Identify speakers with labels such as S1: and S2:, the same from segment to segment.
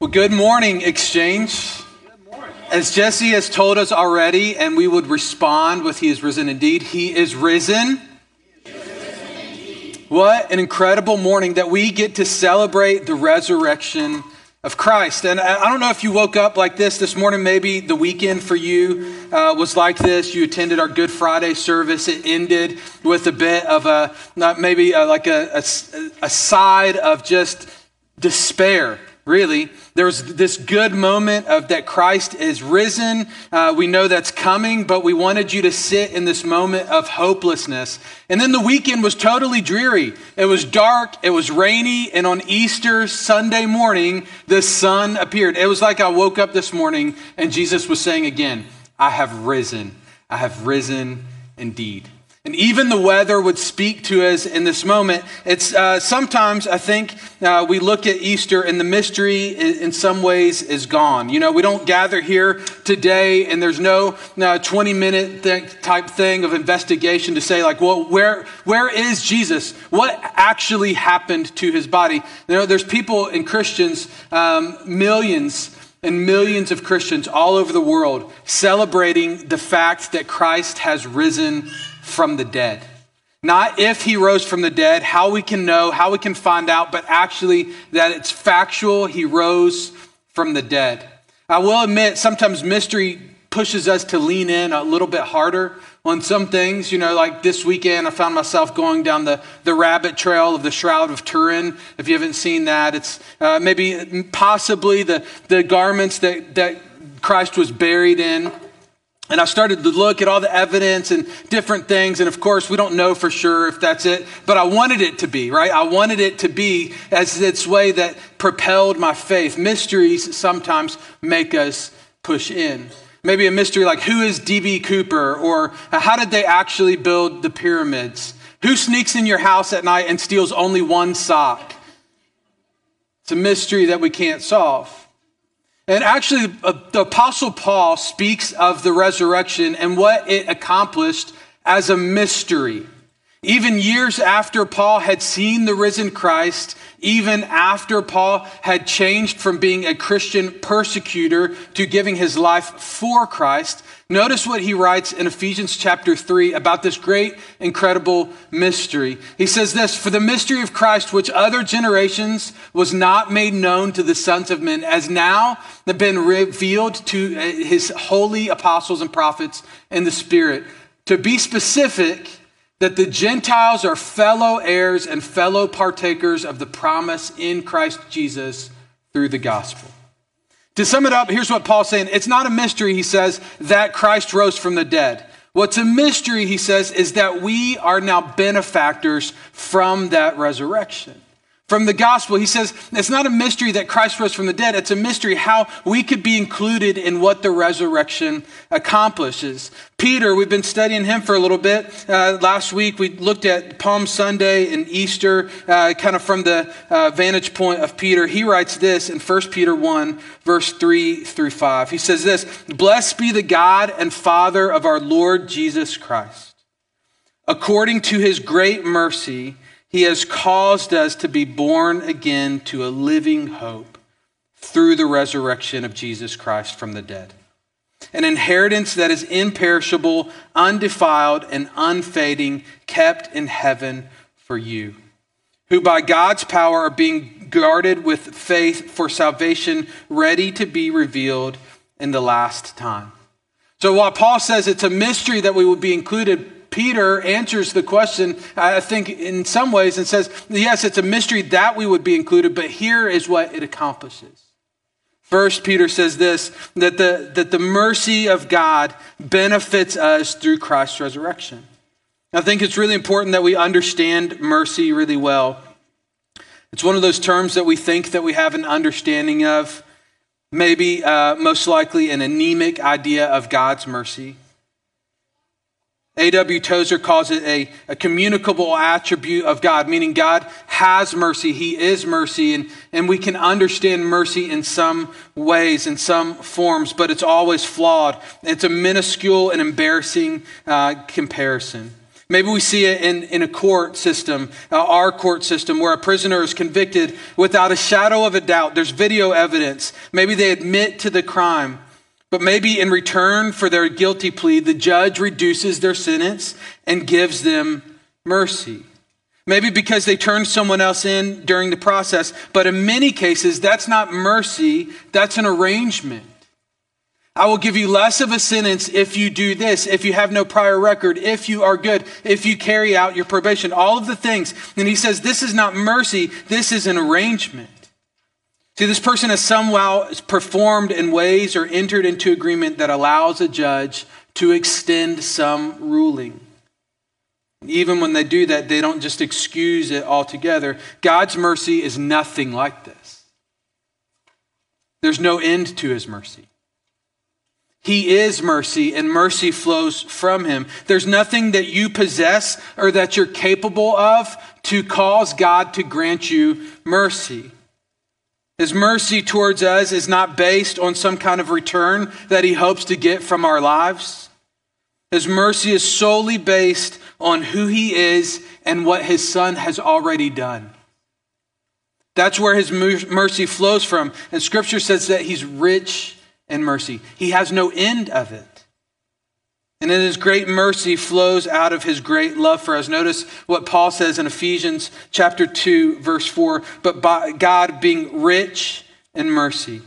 S1: Well, good morning, Exchange. As Jesse has told us already, and we would respond with He is risen indeed, He is risen. What an incredible morning that we get to celebrate the resurrection of Christ. And I don't know if you woke up like this this morning. Maybe the weekend for you uh, was like this. You attended our Good Friday service. It ended with a bit of a, not maybe a, like a, a, a side of just despair really. There's this good moment of that Christ is risen. Uh, we know that's coming, but we wanted you to sit in this moment of hopelessness. And then the weekend was totally dreary. It was dark, it was rainy, and on Easter Sunday morning, the sun appeared. It was like I woke up this morning and Jesus was saying again, I have risen. I have risen indeed. And even the weather would speak to us in this moment. It's uh, sometimes I think uh, we look at Easter and the mystery in some ways is gone. You know, we don't gather here today and there's no uh, 20 minute th- type thing of investigation to say like, well, where where is Jesus? What actually happened to his body? You know, there's people and Christians, um, millions and millions of Christians all over the world celebrating the fact that Christ has risen from the dead. Not if he rose from the dead, how we can know, how we can find out, but actually that it's factual, he rose from the dead. I will admit, sometimes mystery pushes us to lean in a little bit harder on some things. You know, like this weekend, I found myself going down the, the rabbit trail of the Shroud of Turin. If you haven't seen that, it's uh, maybe possibly the, the garments that, that Christ was buried in. And I started to look at all the evidence and different things. And of course, we don't know for sure if that's it, but I wanted it to be, right? I wanted it to be as its way that propelled my faith. Mysteries sometimes make us push in. Maybe a mystery like who is D.B. Cooper or uh, how did they actually build the pyramids? Who sneaks in your house at night and steals only one sock? It's a mystery that we can't solve. And actually, uh, the Apostle Paul speaks of the resurrection and what it accomplished as a mystery. Even years after Paul had seen the risen Christ, even after Paul had changed from being a Christian persecutor to giving his life for Christ, Notice what he writes in Ephesians chapter 3 about this great, incredible mystery. He says this For the mystery of Christ, which other generations was not made known to the sons of men, as now been revealed to uh, his holy apostles and prophets in the Spirit. To be specific, that the Gentiles are fellow heirs and fellow partakers of the promise in Christ Jesus through the gospel. To sum it up, here's what Paul's saying. It's not a mystery, he says, that Christ rose from the dead. What's a mystery, he says, is that we are now benefactors from that resurrection from the gospel. He says it's not a mystery that Christ rose from the dead. It's a mystery how we could be included in what the resurrection accomplishes. Peter, we've been studying him for a little bit. Uh, last week we looked at Palm Sunday and Easter, uh, kind of from the uh, vantage point of Peter. He writes this in 1 Peter 1, verse 3 through 5. He says this Blessed be the God and Father of our Lord Jesus Christ. According to his great mercy, he has caused us to be born again to a living hope through the resurrection of Jesus Christ from the dead. An inheritance that is imperishable, undefiled, and unfading, kept in heaven for you, who by God's power are being guarded with faith for salvation, ready to be revealed in the last time. So while Paul says it's a mystery that we would be included, Peter answers the question, I think, in some ways, and says, yes, it's a mystery that we would be included, but here is what it accomplishes. First, Peter says this that the, that the mercy of God benefits us through Christ's resurrection. I think it's really important that we understand mercy really well. It's one of those terms that we think that we have an understanding of, maybe uh, most likely an anemic idea of God's mercy. A.W. Tozer calls it a, a communicable attribute of God, meaning God has mercy. He is mercy, and, and we can understand mercy in some ways, in some forms, but it's always flawed. It's a minuscule and embarrassing uh, comparison. Maybe we see it in, in a court system, uh, our court system, where a prisoner is convicted without a shadow of a doubt. There's video evidence. Maybe they admit to the crime. But maybe in return for their guilty plea, the judge reduces their sentence and gives them mercy. Maybe because they turned someone else in during the process. But in many cases, that's not mercy, that's an arrangement. I will give you less of a sentence if you do this, if you have no prior record, if you are good, if you carry out your probation, all of the things. And he says, this is not mercy, this is an arrangement. See, this person has somehow performed in ways or entered into agreement that allows a judge to extend some ruling. Even when they do that, they don't just excuse it altogether. God's mercy is nothing like this. There's no end to his mercy. He is mercy, and mercy flows from him. There's nothing that you possess or that you're capable of to cause God to grant you mercy. His mercy towards us is not based on some kind of return that he hopes to get from our lives. His mercy is solely based on who he is and what his son has already done. That's where his mercy flows from. And scripture says that he's rich in mercy. He has no end of it. And then his great mercy flows out of his great love for us. Notice what Paul says in Ephesians chapter 2, verse 4. But by God being rich in mercy,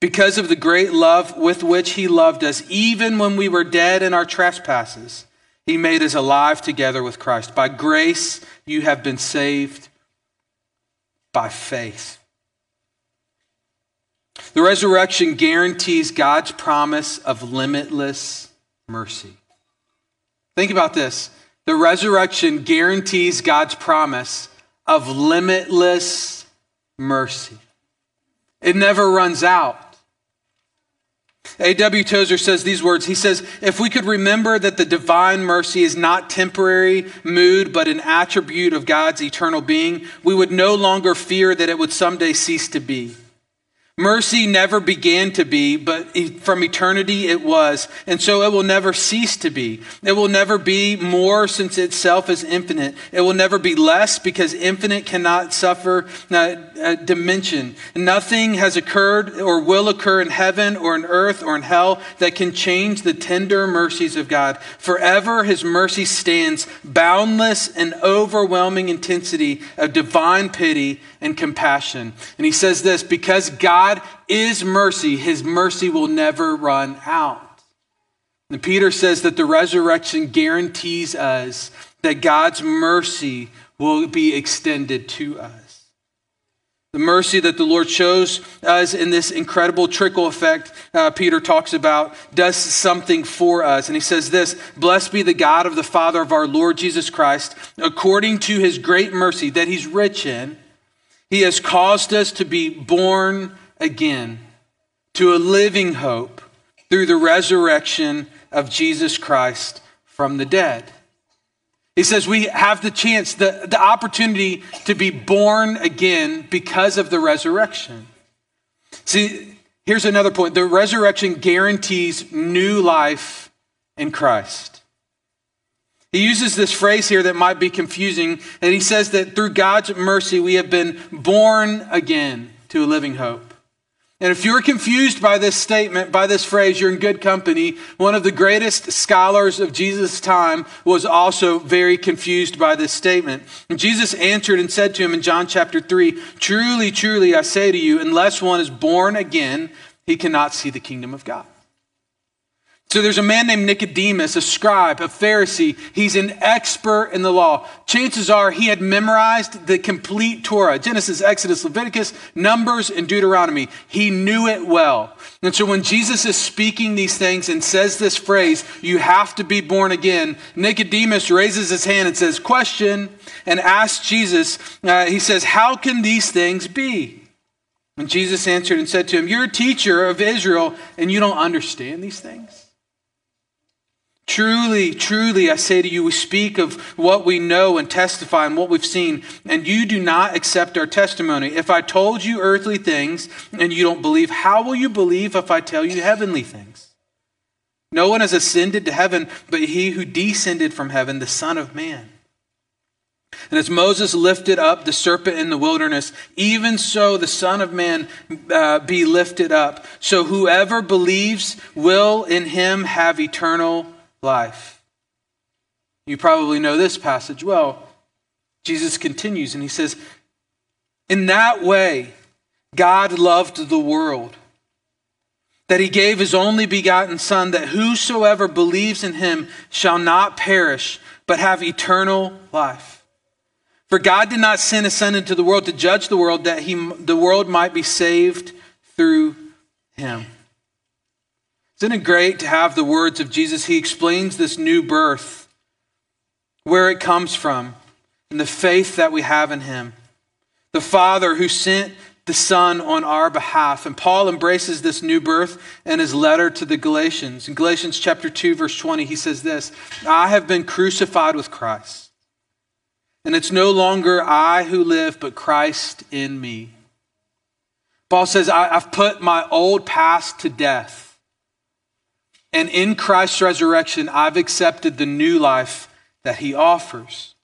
S1: because of the great love with which he loved us, even when we were dead in our trespasses, he made us alive together with Christ. By grace, you have been saved by faith. The resurrection guarantees God's promise of limitless mercy. Think about this. The resurrection guarantees God's promise of limitless mercy. It never runs out. A.W. Tozer says these words. He says, If we could remember that the divine mercy is not temporary mood, but an attribute of God's eternal being, we would no longer fear that it would someday cease to be. Mercy never began to be, but from eternity it was. And so it will never cease to be. It will never be more since itself is infinite. It will never be less because infinite cannot suffer uh, dimension. Nothing has occurred or will occur in heaven or in earth or in hell that can change the tender mercies of God. Forever his mercy stands, boundless and overwhelming intensity of divine pity and compassion. And he says this because God is mercy, his mercy will never run out. And Peter says that the resurrection guarantees us that God's mercy will be extended to us. The mercy that the Lord shows us in this incredible trickle effect, uh, Peter talks about, does something for us. And he says this Blessed be the God of the Father of our Lord Jesus Christ, according to his great mercy that he's rich in he has caused us to be born again to a living hope through the resurrection of Jesus Christ from the dead. He says we have the chance, the, the opportunity to be born again because of the resurrection. See, here's another point the resurrection guarantees new life in Christ. He uses this phrase here that might be confusing, and he says that through God's mercy we have been born again to a living hope. And if you're confused by this statement, by this phrase, you're in good company. One of the greatest scholars of Jesus' time was also very confused by this statement. And Jesus answered and said to him in John chapter 3 Truly, truly, I say to you, unless one is born again, he cannot see the kingdom of God. So there's a man named Nicodemus, a scribe, a Pharisee. He's an expert in the law. Chances are he had memorized the complete Torah Genesis, Exodus, Leviticus, Numbers, and Deuteronomy. He knew it well. And so when Jesus is speaking these things and says this phrase, you have to be born again, Nicodemus raises his hand and says, Question, and asks Jesus, uh, he says, How can these things be? And Jesus answered and said to him, You're a teacher of Israel, and you don't understand these things? Truly, truly, I say to you, we speak of what we know and testify and what we've seen, and you do not accept our testimony. If I told you earthly things and you don't believe, how will you believe if I tell you heavenly things? No one has ascended to heaven but he who descended from heaven, the Son of Man. And as Moses lifted up the serpent in the wilderness, even so the Son of Man uh, be lifted up. So whoever believes will in him have eternal life. You probably know this passage well. Jesus continues and he says, In that way, God loved the world that he gave his only begotten Son, that whosoever believes in him shall not perish, but have eternal life. For God did not send his Son into the world to judge the world, that he, the world might be saved through him. Isn't it great to have the words of Jesus? He explains this new birth, where it comes from, and the faith that we have in him. The Father who sent the Son on our behalf. And Paul embraces this new birth in his letter to the Galatians. In Galatians chapter 2, verse 20, he says this I have been crucified with Christ. And it's no longer I who live, but Christ in me. Paul says, I've put my old past to death. And in Christ's resurrection, I've accepted the new life that he offers.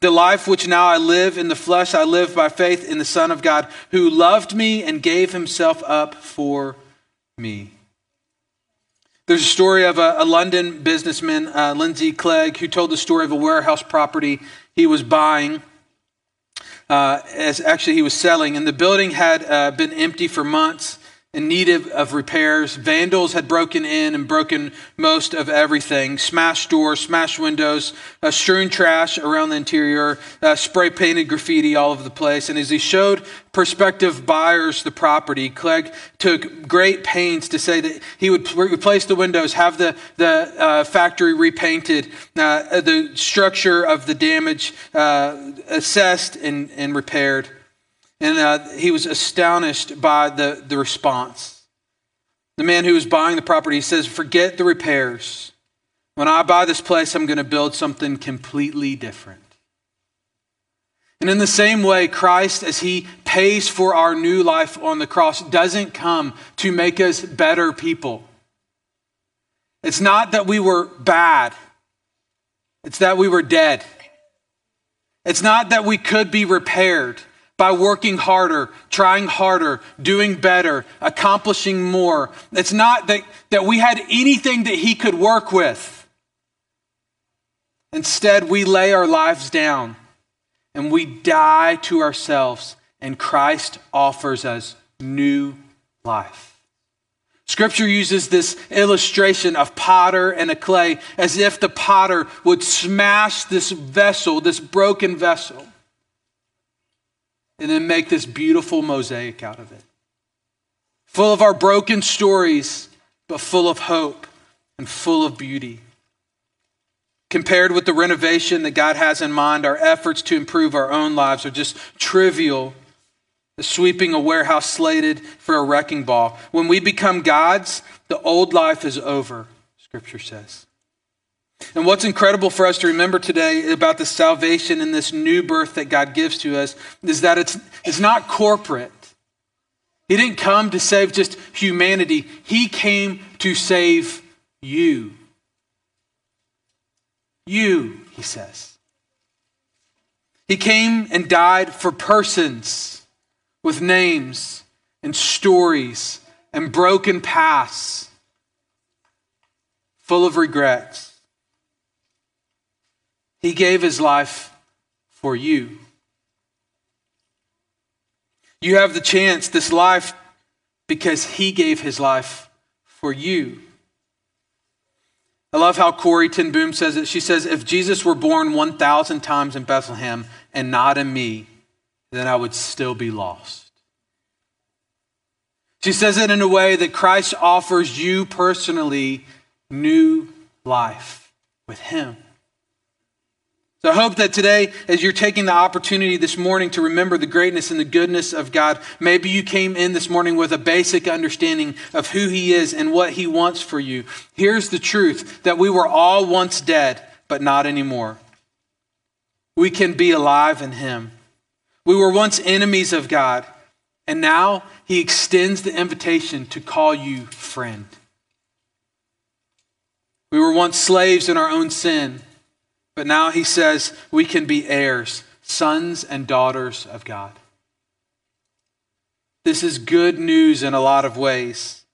S1: The life which now I live in the flesh, I live by faith in the Son of God, who loved me and gave himself up for me. There's a story of a, a London businessman, uh, Lindsay Clegg, who told the story of a warehouse property he was buying. Uh, as actually he was selling, and the building had uh, been empty for months in need of, of, repairs. Vandals had broken in and broken most of everything smashed doors, smashed windows, uh, strewn trash around the interior, uh, spray painted graffiti all over the place. And as he showed prospective buyers the property, Clegg took great pains to say that he would replace the windows, have the, the uh, factory repainted, uh, the structure of the damage uh, assessed and, and repaired. And uh, he was astonished by the, the response. The man who was buying the property says, Forget the repairs. When I buy this place, I'm going to build something completely different. And in the same way, Christ, as he pays for our new life on the cross, doesn't come to make us better people. It's not that we were bad, it's that we were dead. It's not that we could be repaired by working harder, trying harder, doing better, accomplishing more. It's not that, that we had anything that he could work with. Instead, we lay our lives down and we die to ourselves, and Christ offers us new life. Scripture uses this illustration of potter and a clay as if the potter would smash this vessel, this broken vessel and then make this beautiful mosaic out of it. Full of our broken stories, but full of hope and full of beauty. Compared with the renovation that God has in mind, our efforts to improve our own lives are just trivial sweeping a warehouse slated for a wrecking ball. When we become God's, the old life is over, Scripture says. And what's incredible for us to remember today about the salvation and this new birth that God gives to us is that it's, it's not corporate. He didn't come to save just humanity, He came to save you. You, He says. He came and died for persons with names and stories and broken pasts, full of regrets. He gave his life for you. You have the chance, this life, because he gave his life for you. I love how Corrie ten Boom says it. She says, If Jesus were born 1,000 times in Bethlehem and not in me, then I would still be lost. She says it in a way that Christ offers you personally new life with him. So I hope that today, as you're taking the opportunity this morning to remember the greatness and the goodness of God, maybe you came in this morning with a basic understanding of who He is and what He wants for you. Here's the truth that we were all once dead, but not anymore. We can be alive in Him. We were once enemies of God, and now He extends the invitation to call you friend. We were once slaves in our own sin, but now he says we can be heirs, sons and daughters of God. This is good news in a lot of ways.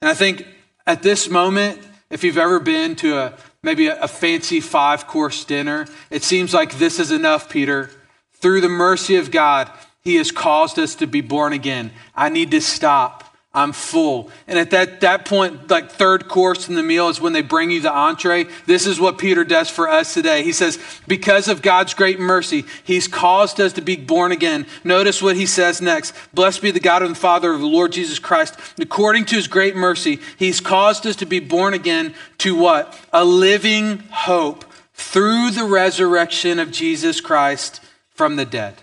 S1: And I think at this moment, if you've ever been to a maybe a, a fancy five course dinner, it seems like this is enough, Peter. Through the mercy of God, He has caused us to be born again. I need to stop. I'm full. And at that, that point, like third course in the meal is when they bring you the entree. This is what Peter does for us today. He says, because of God's great mercy, he's caused us to be born again. Notice what he says next. Blessed be the God and Father of the Lord Jesus Christ. According to his great mercy, he's caused us to be born again to what? A living hope through the resurrection of Jesus Christ from the dead.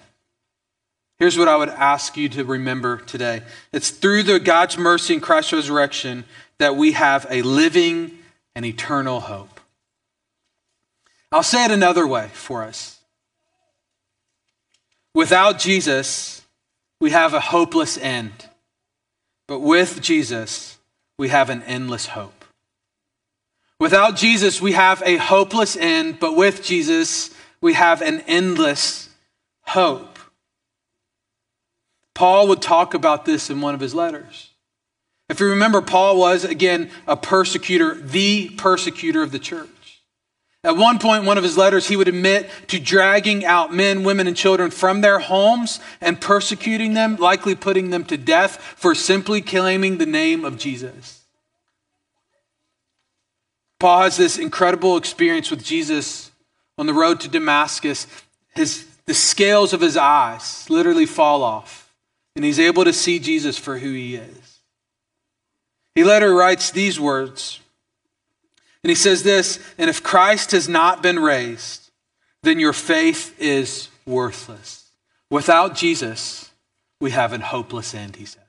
S1: Here's what I would ask you to remember today. It's through the God's mercy and Christ's resurrection that we have a living and eternal hope. I'll say it another way for us. Without Jesus, we have a hopeless end. But with Jesus, we have an endless hope. Without Jesus, we have a hopeless end, but with Jesus, we have an endless hope. Paul would talk about this in one of his letters. If you remember, Paul was, again, a persecutor, the persecutor of the church. At one point in one of his letters, he would admit to dragging out men, women, and children from their homes and persecuting them, likely putting them to death for simply claiming the name of Jesus. Paul has this incredible experience with Jesus on the road to Damascus. His, the scales of his eyes literally fall off and he's able to see Jesus for who he is. He later writes these words, and he says this And if Christ has not been raised, then your faith is worthless. Without Jesus, we have a hopeless end, he says.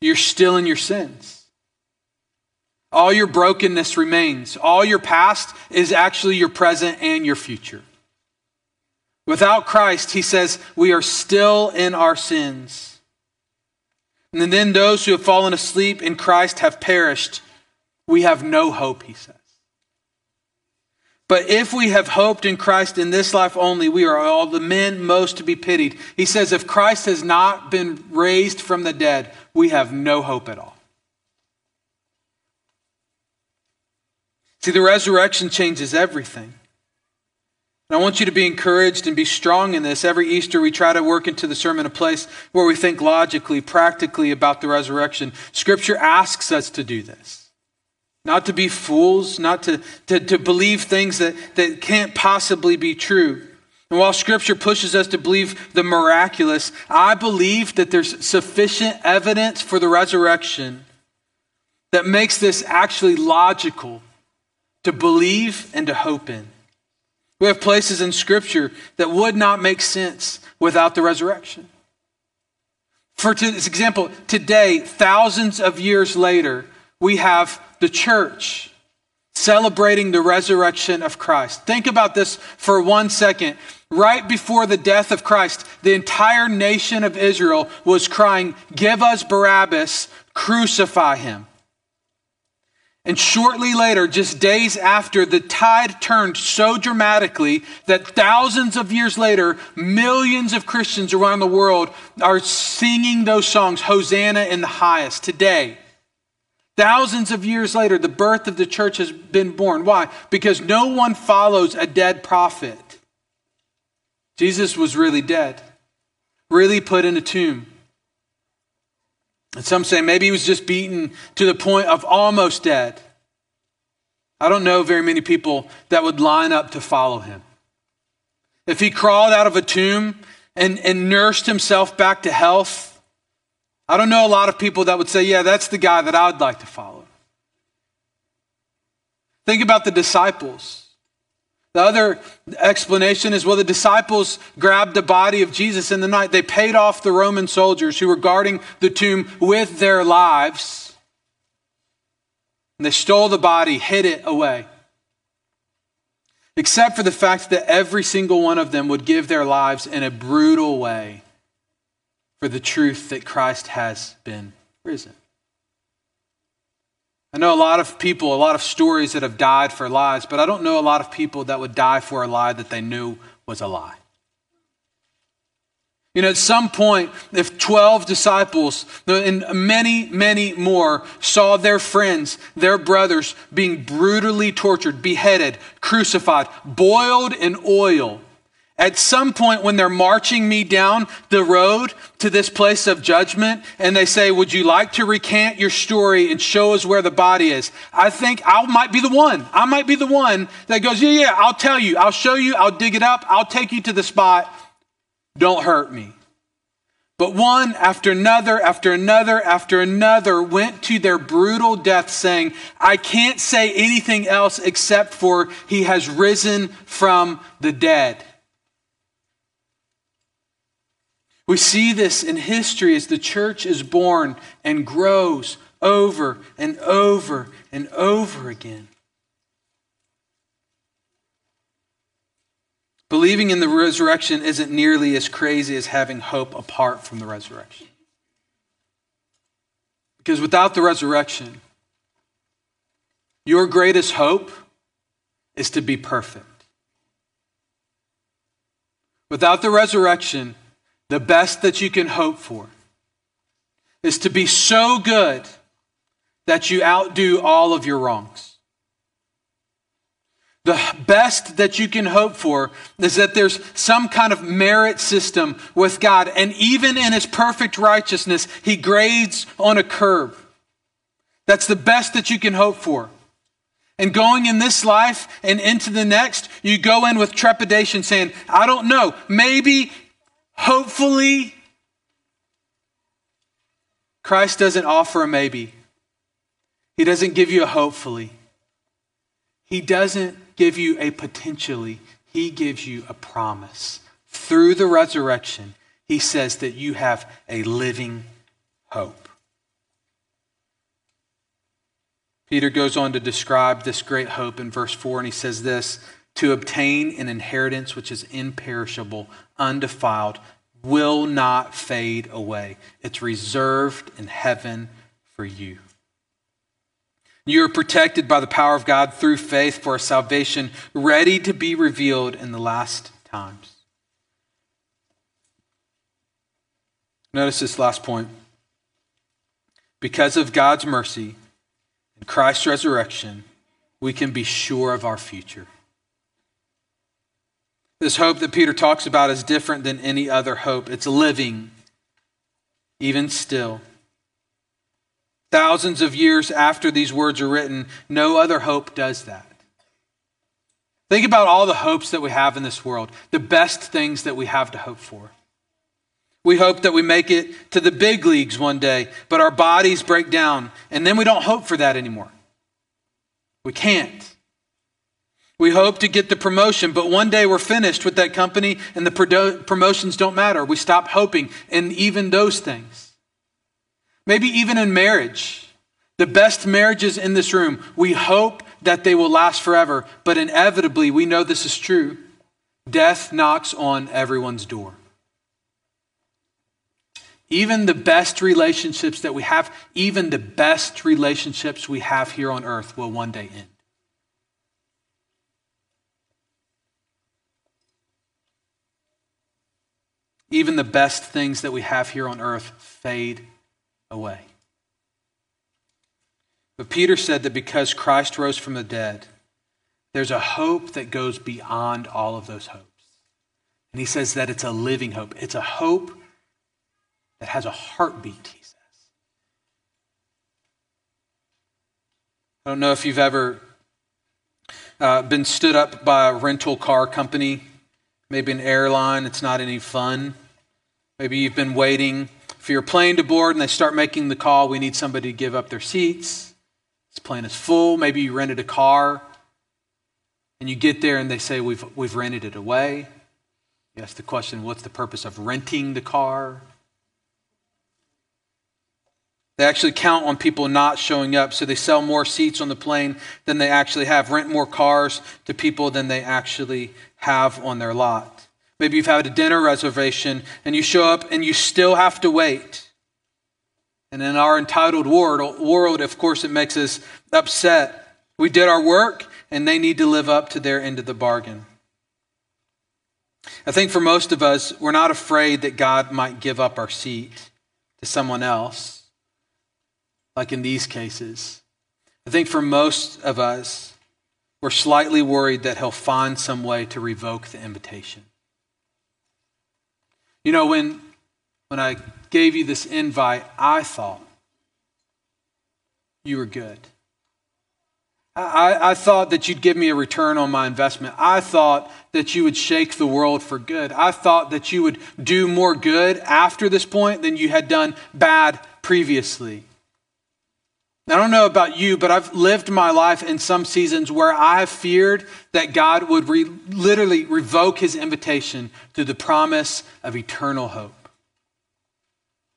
S1: You're still in your sins. All your brokenness remains. All your past is actually your present and your future. Without Christ, he says, we are still in our sins. And then those who have fallen asleep in Christ have perished. We have no hope, he says. But if we have hoped in Christ in this life only, we are all the men most to be pitied. He says, if Christ has not been raised from the dead, we have no hope at all. See, the resurrection changes everything. And I want you to be encouraged and be strong in this. Every Easter, we try to work into the sermon a place where we think logically, practically about the resurrection. Scripture asks us to do this. Not to be fools, not to, to, to believe things that, that can't possibly be true. And while Scripture pushes us to believe the miraculous, I believe that there's sufficient evidence for the resurrection that makes this actually logical to believe and to hope in. We have places in Scripture that would not make sense without the resurrection. For this example, today, thousands of years later, we have the church celebrating the resurrection of Christ. Think about this for one second. Right before the death of Christ, the entire nation of Israel was crying, Give us Barabbas, crucify him. And shortly later, just days after, the tide turned so dramatically that thousands of years later, millions of Christians around the world are singing those songs, Hosanna in the highest, today. Thousands of years later, the birth of the church has been born. Why? Because no one follows a dead prophet. Jesus was really dead, really put in a tomb. And some say maybe he was just beaten to the point of almost dead. I don't know very many people that would line up to follow him. If he crawled out of a tomb and, and nursed himself back to health, I don't know a lot of people that would say, yeah, that's the guy that I would like to follow. Think about the disciples. The other explanation is well, the disciples grabbed the body of Jesus in the night. They paid off the Roman soldiers who were guarding the tomb with their lives. And they stole the body, hid it away. Except for the fact that every single one of them would give their lives in a brutal way for the truth that Christ has been risen. I know a lot of people, a lot of stories that have died for lies, but I don't know a lot of people that would die for a lie that they knew was a lie. You know, at some point, if 12 disciples and many, many more saw their friends, their brothers being brutally tortured, beheaded, crucified, boiled in oil, at some point, when they're marching me down the road to this place of judgment, and they say, Would you like to recant your story and show us where the body is? I think I might be the one. I might be the one that goes, Yeah, yeah, I'll tell you. I'll show you. I'll dig it up. I'll take you to the spot. Don't hurt me. But one after another, after another, after another went to their brutal death saying, I can't say anything else except for he has risen from the dead. We see this in history as the church is born and grows over and over and over again. Believing in the resurrection isn't nearly as crazy as having hope apart from the resurrection. Because without the resurrection, your greatest hope is to be perfect. Without the resurrection, the best that you can hope for is to be so good that you outdo all of your wrongs. The best that you can hope for is that there's some kind of merit system with God. And even in his perfect righteousness, he grades on a curve. That's the best that you can hope for. And going in this life and into the next, you go in with trepidation saying, I don't know, maybe hopefully. Christ doesn't offer a maybe. He doesn't give you a hopefully. He doesn't give you a potentially. He gives you a promise. Through the resurrection, he says that you have a living hope. Peter goes on to describe this great hope in verse 4, and he says this to obtain an inheritance which is imperishable, undefiled, will not fade away. It's reserved in heaven for you. You are protected by the power of God through faith for a salvation ready to be revealed in the last times. Notice this last point. Because of God's mercy and Christ's resurrection, we can be sure of our future. This hope that Peter talks about is different than any other hope. It's living, even still. Thousands of years after these words are written, no other hope does that. Think about all the hopes that we have in this world, the best things that we have to hope for. We hope that we make it to the big leagues one day, but our bodies break down, and then we don't hope for that anymore. We can't. We hope to get the promotion, but one day we're finished with that company and the promotions don't matter. We stop hoping in even those things. Maybe even in marriage. The best marriages in this room, we hope that they will last forever, but inevitably, we know this is true. Death knocks on everyone's door. Even the best relationships that we have, even the best relationships we have here on earth will one day end. Even the best things that we have here on earth fade away. But Peter said that because Christ rose from the dead, there's a hope that goes beyond all of those hopes. And he says that it's a living hope. It's a hope that has a heartbeat, he says. I don't know if you've ever uh, been stood up by a rental car company, maybe an airline. It's not any fun. Maybe you've been waiting for your plane to board and they start making the call. We need somebody to give up their seats. This plane is full. Maybe you rented a car and you get there and they say, We've, we've rented it away. You ask the question, What's the purpose of renting the car? They actually count on people not showing up, so they sell more seats on the plane than they actually have, rent more cars to people than they actually have on their lot. Maybe you've had a dinner reservation and you show up and you still have to wait. And in our entitled world, world, of course, it makes us upset. We did our work, and they need to live up to their end of the bargain. I think for most of us, we're not afraid that God might give up our seat to someone else, like in these cases. I think for most of us, we're slightly worried that he'll find some way to revoke the invitation. You know, when, when I gave you this invite, I thought you were good. I, I, thought that you'd give me a return on my investment. I thought that you would shake the world for good. I thought that you would do more good after this point than you had done bad previously. I don't know about you, but I've lived my life in some seasons where I have feared that God would re- literally revoke his invitation to the promise of eternal hope.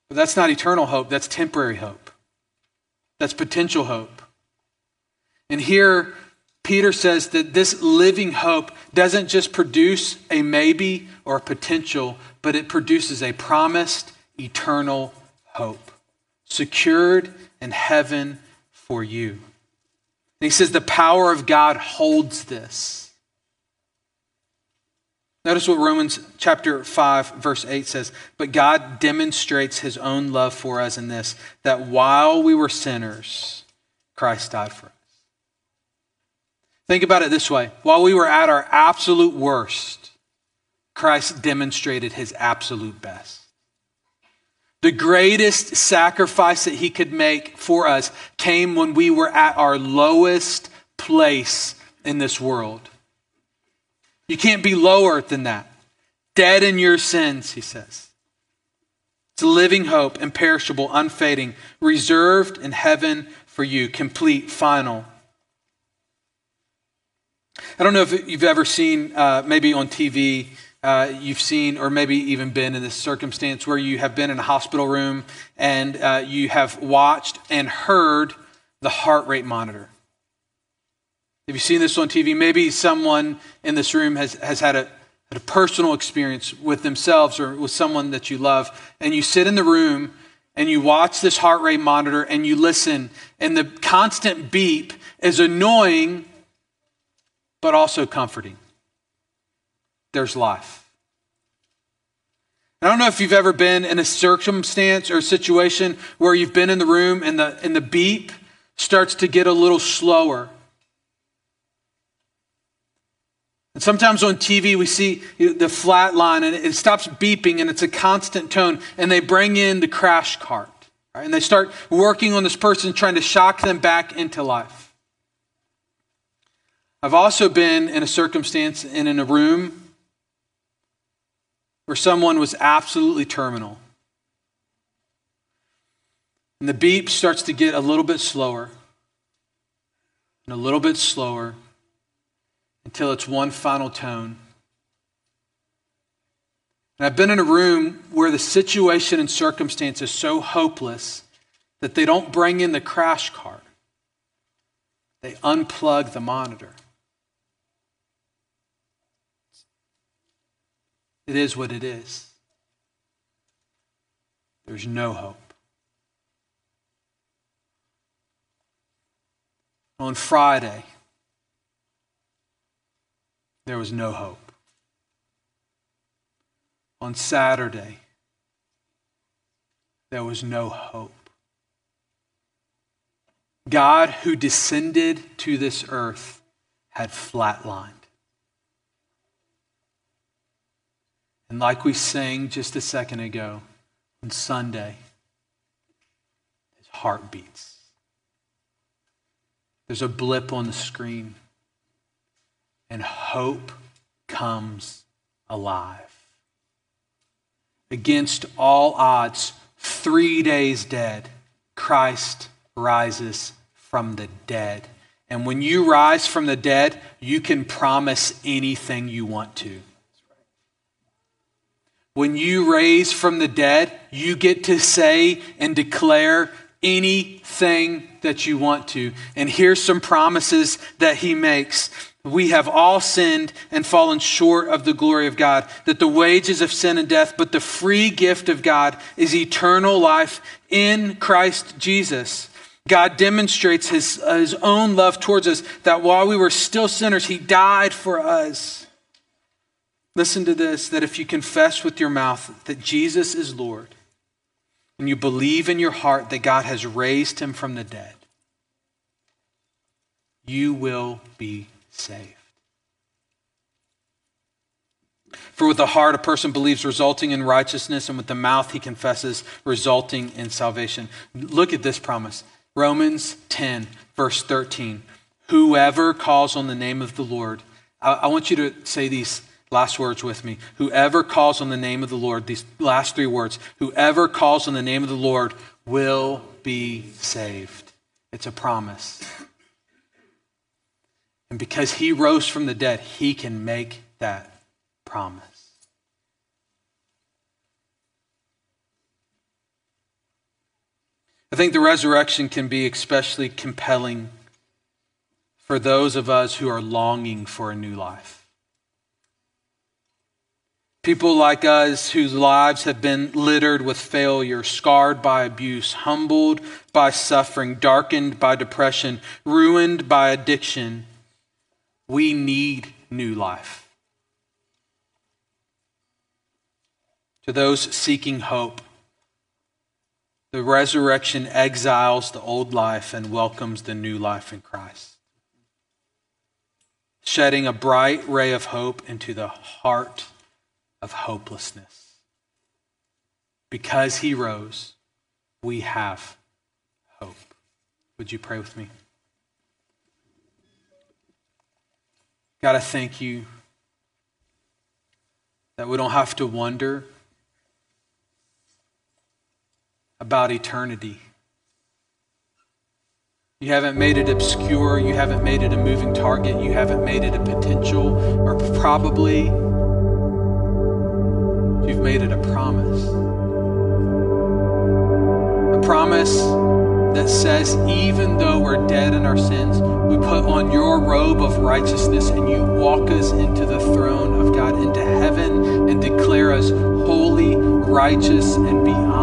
S1: But that's not eternal hope, that's temporary hope. That's potential hope. And here, Peter says that this living hope doesn't just produce a maybe or a potential, but it produces a promised eternal hope, secured in heaven for you. And he says the power of God holds this. Notice what Romans chapter 5, verse 8 says. But God demonstrates his own love for us in this, that while we were sinners, Christ died for us. Think about it this way while we were at our absolute worst, Christ demonstrated his absolute best. The greatest sacrifice that he could make for us came when we were at our lowest place in this world. You can't be lower than that. Dead in your sins, he says. It's a living hope, imperishable, unfading, reserved in heaven for you, complete, final. I don't know if you've ever seen, uh, maybe on TV, uh, you've seen, or maybe even been in this circumstance where you have been in a hospital room and uh, you have watched and heard the heart rate monitor. Have you seen this on TV? Maybe someone in this room has, has had, a, had a personal experience with themselves or with someone that you love, and you sit in the room and you watch this heart rate monitor and you listen, and the constant beep is annoying but also comforting. There's life. I don't know if you've ever been in a circumstance or a situation where you've been in the room and the, and the beep starts to get a little slower. And sometimes on TV, we see the flat line and it stops beeping and it's a constant tone. And they bring in the crash cart. And they start working on this person, trying to shock them back into life. I've also been in a circumstance and in a room where someone was absolutely terminal. And the beep starts to get a little bit slower and a little bit slower until it's one final tone. And I've been in a room where the situation and circumstance is so hopeless that they don't bring in the crash cart. They unplug the monitor. It is what it is. There's no hope. On Friday, there was no hope. On Saturday, there was no hope. God, who descended to this earth, had flatlined. And like we sang just a second ago, on Sunday, his heart beats. There's a blip on the screen, and hope comes alive. Against all odds, three days dead, Christ rises from the dead. And when you rise from the dead, you can promise anything you want to. When you raise from the dead, you get to say and declare anything that you want to. And here's some promises that he makes. We have all sinned and fallen short of the glory of God, that the wages of sin and death, but the free gift of God is eternal life in Christ Jesus. God demonstrates his, his own love towards us, that while we were still sinners, he died for us. Listen to this that if you confess with your mouth that Jesus is Lord, and you believe in your heart that God has raised him from the dead, you will be saved. For with the heart a person believes, resulting in righteousness, and with the mouth he confesses, resulting in salvation. Look at this promise Romans 10, verse 13. Whoever calls on the name of the Lord, I, want you to say these last words with me. Whoever calls on the name of the Lord, these last three words, whoever calls on the name of the Lord will be saved. It's a promise. And because he rose from the dead, he can make that promise. I think the resurrection can be especially compelling for those of us who are longing for a new life. People like us whose lives have been littered with failure, scarred by abuse, humbled by suffering, darkened by depression, ruined by addiction. We need new life. To those seeking hope, the resurrection exiles the old life and welcomes the new life in Christ, shedding a bright ray of hope into the heart of hopelessness. Because he rose, we have hope. Would you pray with me? God, I thank you that we don't have to wonder about eternity. You haven't made it obscure. You haven't made it a moving target. You haven't made it a potential or probably. Made it a promise. A promise that says, even though we're dead in our sins, we put on your robe of righteousness and you walk us into the throne of God, into heaven, and declare us holy, righteous, and beyond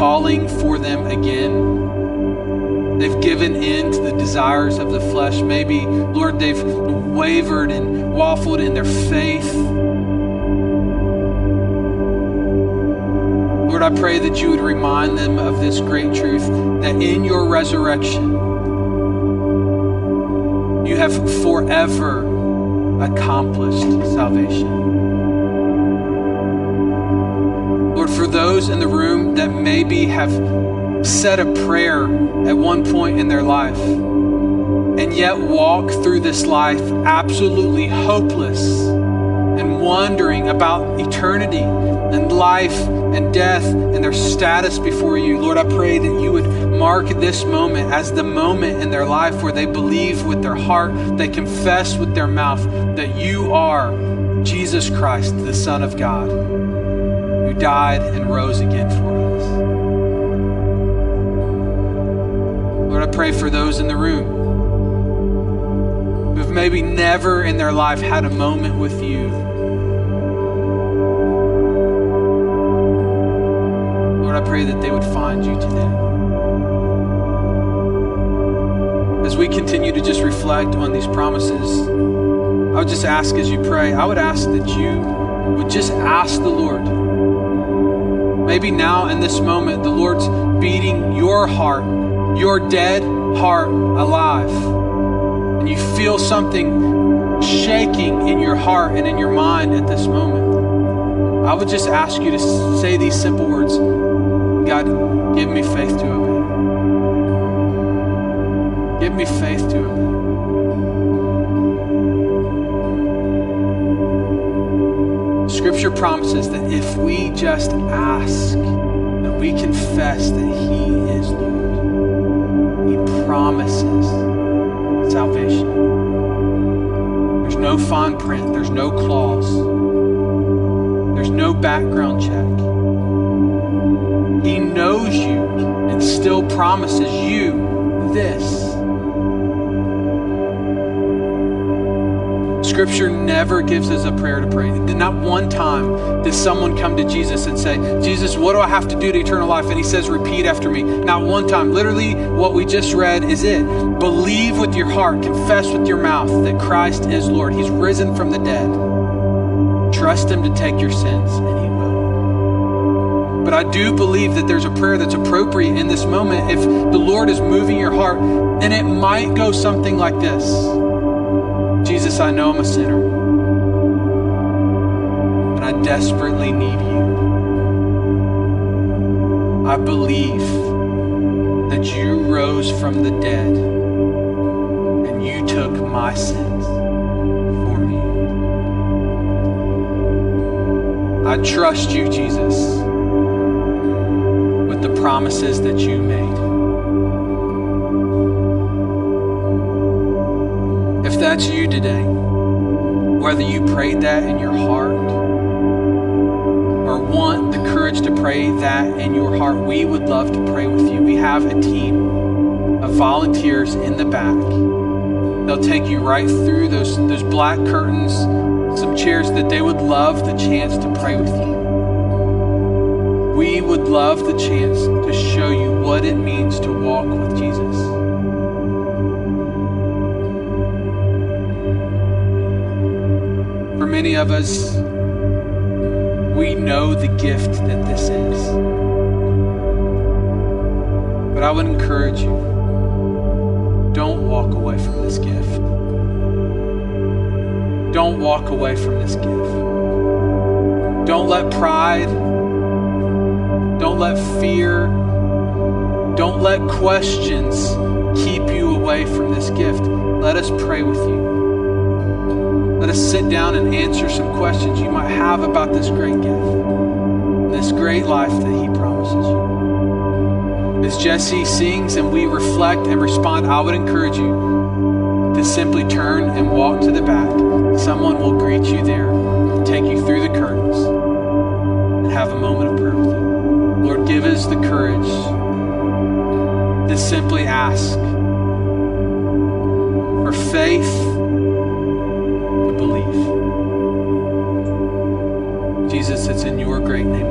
S1: calling for them again. They've given in to the desires of the flesh. Maybe, Lord, they've wavered and waffled in their faith. Lord, I pray that you would remind them of this great truth that in your resurrection, you have forever accomplished salvation. Those in the room that maybe have said a prayer at one point in their life and yet walk through this life absolutely hopeless and wondering about eternity and life and death and their status before you. Lord, I pray that you would mark this moment as the moment in their life where they believe with their heart, they confess with their mouth that you are Jesus Christ, the Son of God, died and rose again for us. Lord, I pray for those in the room who've maybe never in their life had a moment with you Lord, I pray that they would find you today. As we continue to just reflect on these promises, I would just ask as you pray, I would ask that you would just ask the Lord. Maybe now in this moment, the Lord's beating your heart, your dead heart alive. And you feel something shaking in your heart and in your mind at this moment. I would just ask you to say these simple words God, give me faith to obey. Give me faith promises that if we just ask, that we confess that He is Lord, He promises salvation. There's no fine print, there's no clause, there's no background check. He knows you and still promises you this. Scripture never gives us a prayer to pray. Not one time does someone come to Jesus and say, Jesus, what do I have to do to eternal life? And he says, repeat after me. Not one time. Literally, what we just read is it. Believe with your heart, confess with your mouth that Christ is Lord. He's risen from the dead. Trust him to take your sins, and he will. But I do believe that there's a prayer that's appropriate in this moment. If the Lord is moving your heart, and it might go something like this. Jesus, I know I'm a sinner, And I desperately need you. I believe that you rose from the dead and you took my sins for me. I trust you, Jesus, with the promises that you made. That's you today, whether you prayed that in your heart or want the courage to pray that in your heart, we would love to pray with you. We have a team of volunteers in the back. They'll take you right through those, those black curtains, some chairs that they would love the chance to pray with you. We would love the chance to show you what it means to walk with Jesus. Many of us, we know the gift that this is. But I would encourage you don't walk away from this gift. Don't walk away from this gift. Don't let pride, don't let fear, don't let questions keep you away from this gift. Let us pray with you. Let us sit down and answer some questions you might have about this great gift, this great life that He promises you. As Jesse sings and we reflect and respond, I would encourage you to simply turn and walk to the back. Someone will greet you there, take you through the curtains, and have a moment of prayer with you. Lord, give us the courage to simply ask for faith Jesus, it's in your great name.